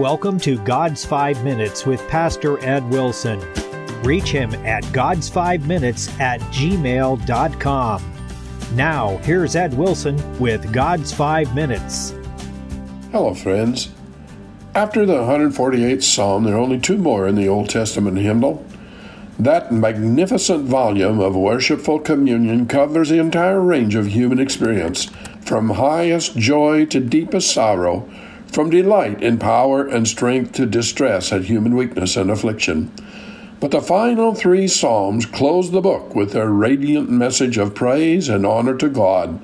welcome to God's Five Minutes with Pastor Ed Wilson. Reach him at God's5Minutes at gmail.com. Now, here's Ed Wilson with God's Five Minutes. Hello, friends. After the 148th Psalm, there are only two more in the Old Testament hymnal. That magnificent volume of worshipful communion covers the entire range of human experience, from highest joy to deepest sorrow, from delight in power and strength to distress at human weakness and affliction. But the final three Psalms close the book with their radiant message of praise and honor to God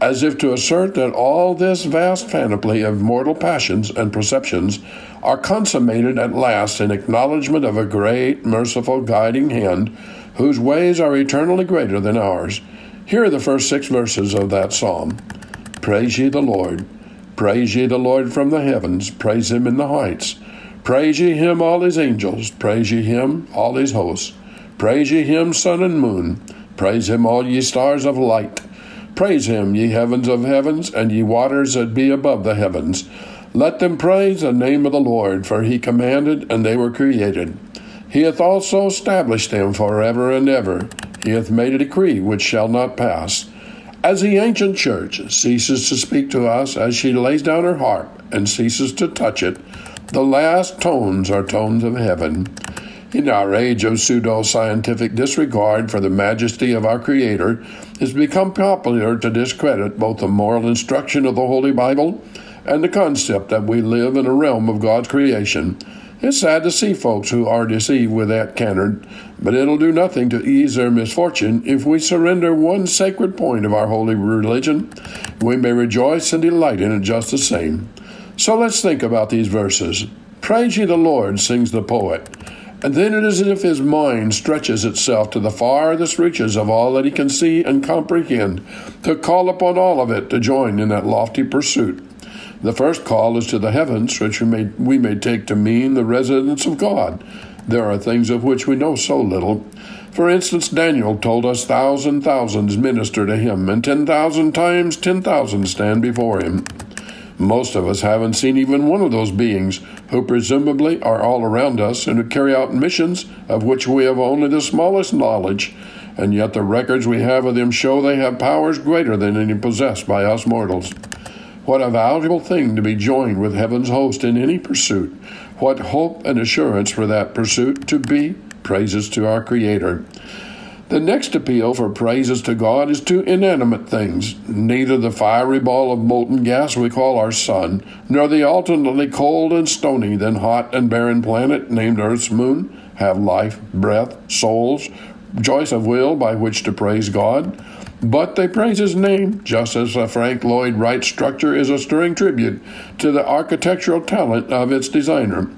as if to assert that all this vast panoply of mortal passions and perceptions are consummated at last in acknowledgement of a great, merciful, guiding hand whose ways are eternally greater than ours. Here are the first six verses of that psalm Praise ye the Lord. Praise ye the Lord from the heavens. Praise him in the heights. Praise ye him, all his angels. Praise ye him, all his hosts. Praise ye him, sun and moon. Praise him, all ye stars of light. Praise him, ye heavens of heavens, and ye waters that be above the heavens. Let them praise the name of the Lord, for he commanded, and they were created. He hath also established them for ever and ever. He hath made a decree which shall not pass. As the ancient church ceases to speak to us as she lays down her harp and ceases to touch it, the last tones are tones of heaven. In our age of pseudo scientific disregard for the majesty of our Creator, it's become popular to discredit both the moral instruction of the Holy Bible and the concept that we live in a realm of God's creation. It's sad to see folks who are deceived with that canard, but it'll do nothing to ease their misfortune if we surrender one sacred point of our holy religion. We may rejoice and delight in it just the same. So let's think about these verses. Praise ye the Lord, sings the poet. And then it is as if his mind stretches itself to the farthest reaches of all that he can see and comprehend, to call upon all of it to join in that lofty pursuit. The first call is to the heavens, which we may, we may take to mean the residence of God. There are things of which we know so little. For instance, Daniel told us thousand thousands minister to him, and ten thousand times ten thousand stand before him. Most of us haven't seen even one of those beings, who presumably are all around us and who carry out missions of which we have only the smallest knowledge, and yet the records we have of them show they have powers greater than any possessed by us mortals. What a valuable thing to be joined with heaven's host in any pursuit. What hope and assurance for that pursuit to be praises to our Creator. The next appeal for praises to God is to inanimate things. Neither the fiery ball of molten gas we call our sun, nor the alternately cold and stony, then hot and barren planet named Earth's moon have life, breath, souls, choice of will by which to praise God. But they praise his name, just as a Frank Lloyd Wright structure is a stirring tribute to the architectural talent of its designer.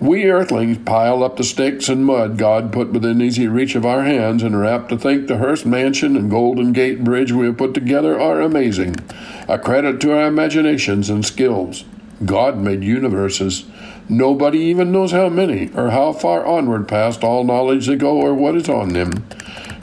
We earthlings pile up the sticks and mud God put within easy reach of our hands and are apt to think the Hearst Mansion and Golden Gate Bridge we have put together are amazing, a credit to our imaginations and skills. God made universes. Nobody even knows how many, or how far onward past all knowledge they go, or what is on them.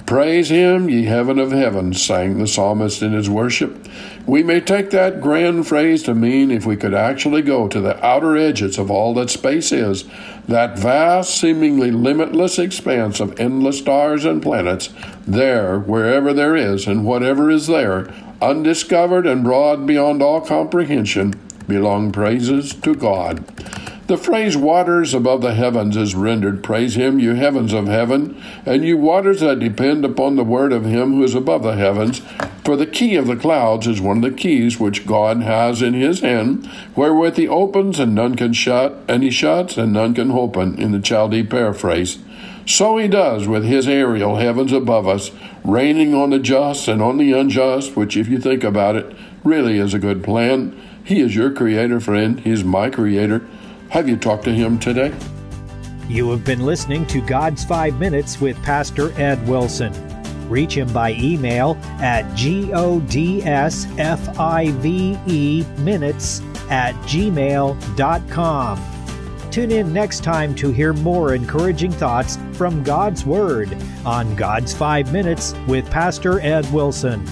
Praise him, ye heaven of heavens, sang the psalmist in his worship. We may take that grand phrase to mean if we could actually go to the outer edges of all that space is, that vast, seemingly limitless expanse of endless stars and planets, there, wherever there is, and whatever is there, undiscovered and broad beyond all comprehension, belong praises to God. The phrase waters above the heavens is rendered, Praise him, you heavens of heaven, and you waters that depend upon the word of him who is above the heavens. For the key of the clouds is one of the keys which God has in his hand, wherewith he opens and none can shut, and he shuts and none can open, in the Chaldee paraphrase. So he does with his aerial heavens above us, raining on the just and on the unjust, which, if you think about it, really is a good plan. He is your creator, friend. He is my creator. Have you talked to him today? You have been listening to God's Five Minutes with Pastor Ed Wilson. Reach him by email at godsfive minutes at gmail.com. Tune in next time to hear more encouraging thoughts from God's Word on God's Five Minutes with Pastor Ed Wilson.